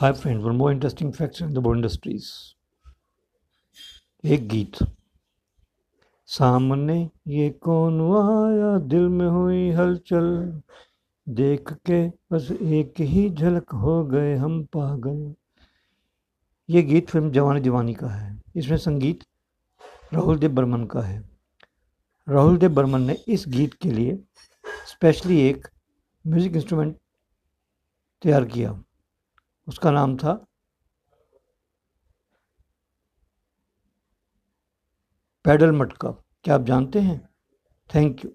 Hi friend one more interesting facts in the board industries एक गीत। सामने ये कौन आया? दिल में हुई हलचल। देख के बस एक ही झलक हो गए हम पागल। ये गीत फ़िल्म जवानी दीवानी का है। इसमें संगीत राहुल देव बर्मन का है। राहुल देव बर्मन ने इस गीत के लिए स्पेशली एक म्यूज़िक इंस्ट्रूमेंट तैयार किया। उसका नाम था पैडल मटका। क्या आप जानते हैं? Thank you